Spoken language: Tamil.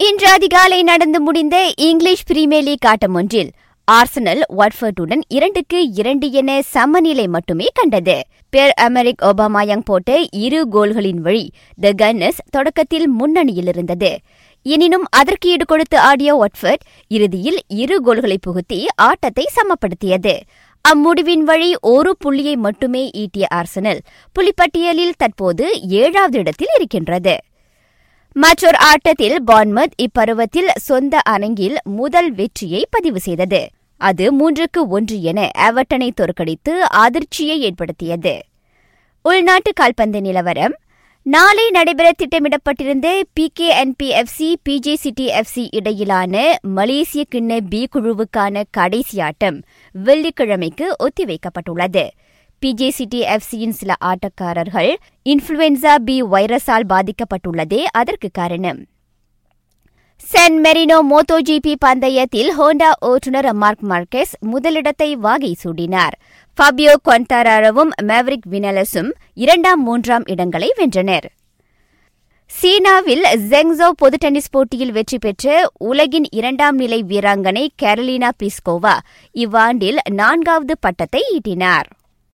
இன்று அதிகாலை நடந்து முடிந்த இங்கிலீஷ் பிரீமியர் லீக் ஆட்டம் ஒன்றில் ஆர்சனல் வாட்ஃபர்டுடன் இரண்டுக்கு இரண்டு என சமநிலை மட்டுமே கண்டது. பேர் அமெரிக் ஒபாமாயங் போட்ட இரு கோல்களின் வழி த கன்னஸ் தொடக்கத்தில் முன்னணியில் இருந்தது. எனினும் அதற்கு ஈடு கொடுத்து ஆடிய வாட்ஃபர்ட் இறுதியில் இரு கோல்களை புகுத்தி ஆட்டத்தை சமப்படுத்தியது. அம்முடிவின் வழி ஒரு புள்ளியை மட்டுமே ஈட்டிய ஆர்சனல் புலிப்பட்டியலில் தற்போது ஏழாவது இடத்தில் இருக்கின்றது. மற்றொரு ஆட்டத்தில் பான்மத் இப்பருவத்தில் சொந்த அரங்கில் முதல் வெற்றியை பதிவு செய்தது. அது மூன்றுக்கு ஒன்று என எவர்டனை தோற்கடித்து அதிர்ச்சியை ஏற்படுத்தியது. உள்நாட்டு கால்பந்து நிலவரம் நாளை நடைபெற திட்டமிடப்பட்டிருந்த P K N P F C P J City F C இடையிலான மலேசிய கிண்ண பி குழுவுக்கான கடைசி ஆட்டம் வெள்ளிக்கிழமைக்கு ஒத்திவைக்கப்பட்டுள்ளது. பிஜேசிடி எஃப்சியின் சில ஆட்டக்காரர்கள் இன்ஃபுளுன்சா பி வைரஸால் பாதிக்கப்பட்டுள்ளதே அதற்கு காரணம். சென் மெரினோ மோட்டோ ஜிபி பந்தயத்தில் ஹோண்டா ஓட்டுநர் மார்க் மார்க்கெஸ் முதலிடத்தை வாகை சூடினார். ஃபபியோ கொன்டாராவும் மேவரிக் வினலஸும் இரண்டாம் மூன்றாம் இடங்களை வென்றனர். சீனாவில் ஜெங்ஸோ பொது டென்னிஸ் போட்டியில் வெற்றி பெற்ற உலகின் இரண்டாம் நிலை வீராங்கனை கேரலினா பிளிஸ்கோவா இவ்வாண்டில் நான்காவது பட்டத்தை ஈட்டினார்.